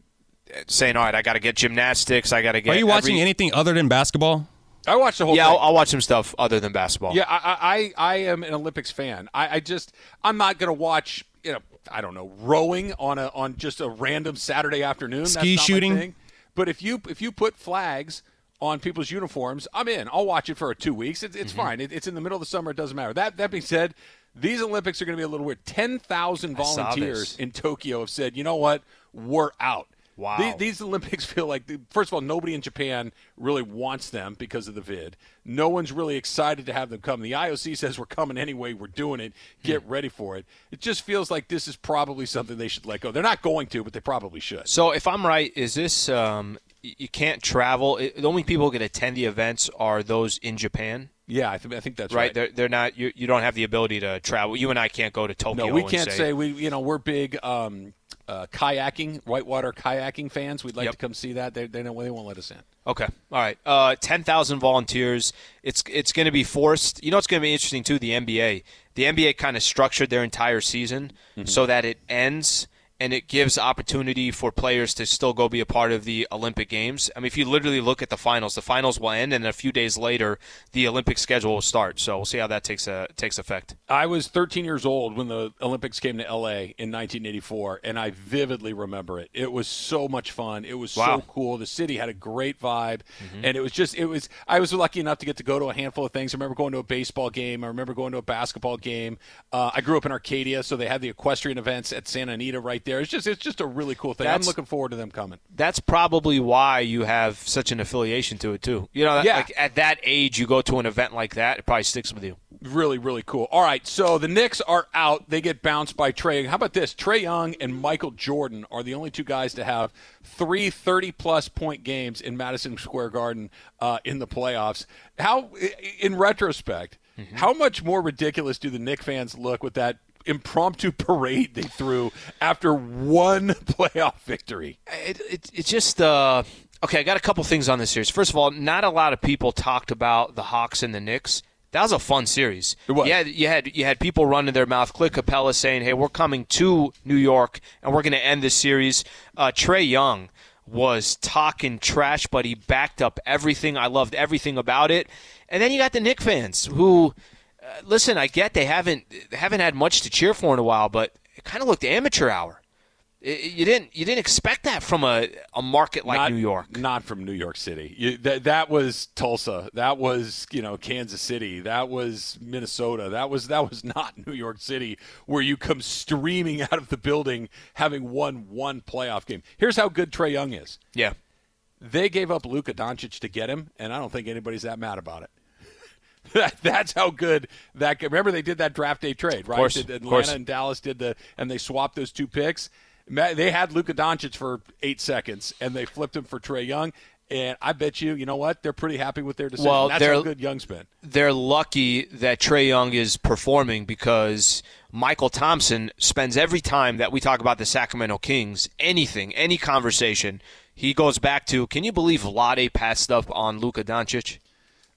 saying, "All right, I got to get gymnastics. I got to get." Are you watching every- anything other than basketball? I watch the whole Yeah, thing. I'll, I'll watch some stuff other than basketball. Yeah, I, I, I am an Olympics fan. I, I just, I'm not going to watch, you know, I don't know, rowing on a on just a random Saturday afternoon. That's Ski not my shooting? thing. But if you if you put flags on people's uniforms, I'm in. I'll watch it for two weeks. It's, Mm-hmm. fine. It, it's in the middle of the summer. It doesn't matter. That that being said, these Olympics are going to be a little weird. Ten thousand volunteers in Tokyo have said, you know what, we're out. Wow. The- These, Olympics feel like, first of all, nobody in Japan really wants them because of the vid. No one's really excited to have them come. The IOC says we're coming anyway. We're doing it. Get Hmm. ready for it. It just feels like this is probably something they should let go. They're not going to, but they probably should. So if I'm right, is this um, you can't travel? It, the only people who can attend the events are those in Japan, Yeah, I, th- I think that's right? right. They're, they're not. You, you don't have the ability to travel. You and I can't go to Tokyo. No, we can't say, we. You know, we're big um, uh, kayaking, whitewater kayaking fans. We'd like Yep. to come see that. They they, don't, they won't let us in. Okay. All right. Uh, Ten thousand volunteers. It's it's going to be forced. You know, it's going to be interesting too. The NBA. The NBA kind of structured their entire season so that it ends and it gives opportunity for players to still go be a part of the Olympic Games. I mean, if you literally look at the finals, the finals will end, and a few days later, the Olympic schedule will start. So we'll see how that takes a takes effect. I was 13 years old when the Olympics came to LA in 1984, and I vividly remember it. It was so much fun. It was Wow. so cool. The city had a great vibe, and it was just it was. I was lucky enough to get to go to a handful of things. I remember going to a baseball game. I remember going to a basketball game. Uh, I grew up in Arcadia, so they had the equestrian events at Santa Anita right there. It's just it's just a really cool thing. That's- I'm looking forward to them coming. That's probably why you have such an affiliation to it too. You know, Yeah. like at that age, you go to an event like that, it probably sticks with you. Really, really cool. All right, so the Knicks are out. They get bounced by Trae. How about this? Trae Young and Michael Jordan are the only two guys to have three 30 plus point games in Madison Square Garden uh, in the playoffs. How, in retrospect, how much more ridiculous do the Knicks fans look with that impromptu parade they threw after one playoff victory? It, it, it just uh, okay. I got a couple things on this series. First of all, not a lot of people talked about the Hawks and the Knicks. That was a fun series. It was. You had, you had you had people running their mouth. Clint Capela saying, "Hey, we're coming to New York and we're going to end this series." Uh, Trae Young was talking trash, but he backed up everything. I loved everything about it. And then you got the Knicks fans who, Uh, listen, I get they haven't they haven't had much to cheer for in a while, but it kind of looked amateur hour. It- you didn't you didn't expect that from a, a market like not, New York. Not from New York City. You, that that was Tulsa. That was you know Kansas City. That was Minnesota. That was that was not New York City, where you come streaming out of the building having won one playoff game. Here's how good Trae Young is. Yeah. They gave up Luka Doncic to get him, and I don't think anybody's that mad about it. That, that's how good that. Remember, they did that draft day trade, right? course, Did of Atlanta course. and Dallas did the, and they swapped those two picks. They had Luka Doncic for eight seconds, and they flipped him for Trae Young. And I bet you, you know what? They're pretty happy with their decision. Well, that's how they're- good Young's been. They're lucky that Trey Young is performing because Michael Thompson spends every time that we talk about the Sacramento Kings, anything, any conversation, he goes back to, can you believe Vlade passed up on Luka Doncic?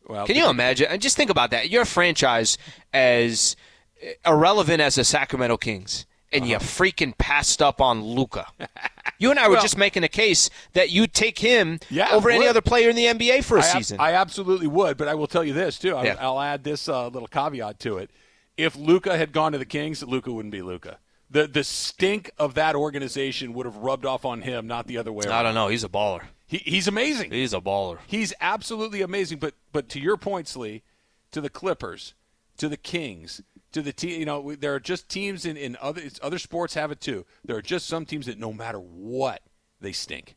Well, Can you imagine? And just think about that. You're a franchise as irrelevant as the Sacramento Kings, and you freaking passed up on Luka. You and I were Well- just making a case that you'd take him Yeah, over any other player in the NBA for a I, ab- season. I absolutely would, but I will tell you this too. I, Yeah. I'll add this uh, little caveat to it. If Luka had gone to the Kings, Luka wouldn't be Luka. The the stink of that organization would have rubbed off on him, not the other way around. I don't know. He's a baller. He, he's amazing. He's a baller. He's absolutely amazing. But but to your point, Slee, to the Clippers, to the Kings, to the team, you know, we- there are just teams in, in other it's, other sports have it too. There are just some teams that no matter what they stink.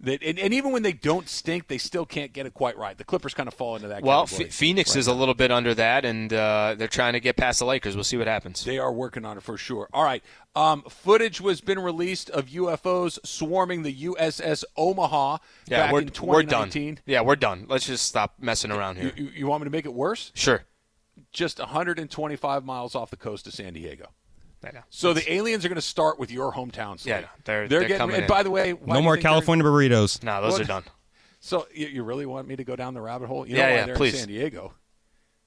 That, and, and even when they don't stink, they still can't get it quite right. The Clippers kind of fall into that. Well, category Ph- Phoenix right is a little bit under that, and uh, they're trying to get past the Lakers. We'll see what happens. They are working on it for sure. All right. Um, footage was been released of UFOs swarming the USS Omaha yeah, back we're, in we're done. 2019. Yeah, we're done. Let's just stop messing around here. You, you, you want me to make it worse? Sure. Just 125 miles off the coast of San Diego. I know. So the aliens are going to start with your hometown. Slee. Yeah, no, they're- they're getting. coming and in. by the way, why No more California burritos. No, those What? are done. So you, you really want me to go down the rabbit hole? You Yeah, know why yeah, they're please. in San Diego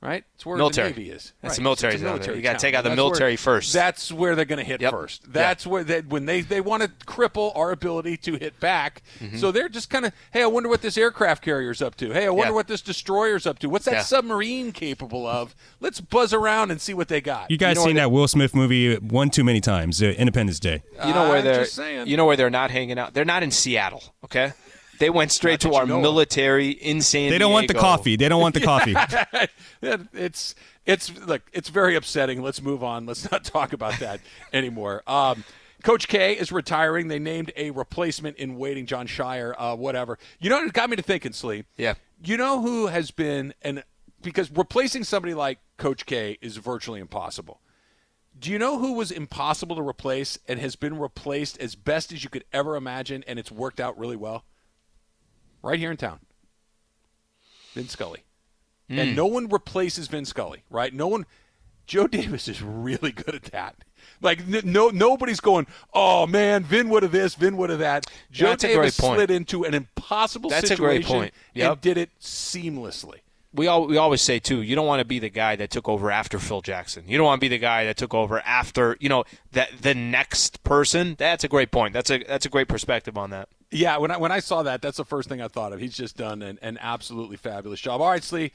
right? It's where Military. the Navy is. That's right. the military It's a military You gotta take out the That's military where- first. That's where they're going to hit Yep. first. That's where they, when they they want to cripple our ability to hit back. Mm-hmm. So they're just kind of, hey, I wonder what this aircraft carrier's up to. Hey, I wonder Yeah. what this destroyer's up to. What's that Yeah. submarine capable of? Let's buzz around and see what they got. You guys know seen that Will Smith movie one too many times, uh, Independence Day. You know where I'm they're just saying. you know where they're not hanging out. They're not in Seattle. Okay, they went straight Not to our you know of. military in San They don't want the coffee. They don't want the coffee. It's it's look, it's very upsetting. Let's move on. Let's not talk about that anymore. Um, Coach K is retiring. They named a replacement in waiting, Jon Scheyer, uh, whatever. You know, it got me to thinking, Slee. Yeah. You know who has been and because replacing somebody like Coach K is virtually impossible. Do you know who was impossible to replace and has been replaced as best as you could ever imagine, and it's worked out really well? Right here in town, Vin Scully, and hmm. no one replaces Vin Scully, right? No one. Joe Davis is really good at that. Like n- no, nobody's going. Oh man, Vin would have this, Vin would have that. Joe That's Davis slid into an impossible That's a situation great point. and did it seamlessly. we all we always say too, you don't want to be the guy that took over after Phil Jackson. You don't want to be the guy that took over after you know that the next person. That's a great point. That's a that's a great perspective on that. Yeah, when I when I saw that, that's the first thing I thought of. He's just done an, an absolutely fabulous job. All right, Slee,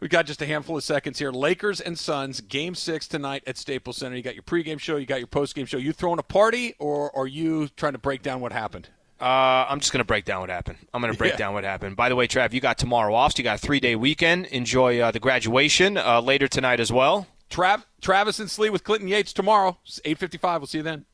we got just a handful of seconds here. Lakers and Suns, Game Six tonight at Staples Center. You got your pregame show, you got your postgame show. You throwing a party, or are you trying to break down what happened? Uh, I'm just going to break down what happened. I'm going to break Yeah. down what happened. By the way, Trav, you got tomorrow off, so you got a three day weekend. Enjoy uh, the graduation uh, later tonight as well. Trav, Travis and Slee with Clinton Yates tomorrow, eight fifty five. We'll see you then.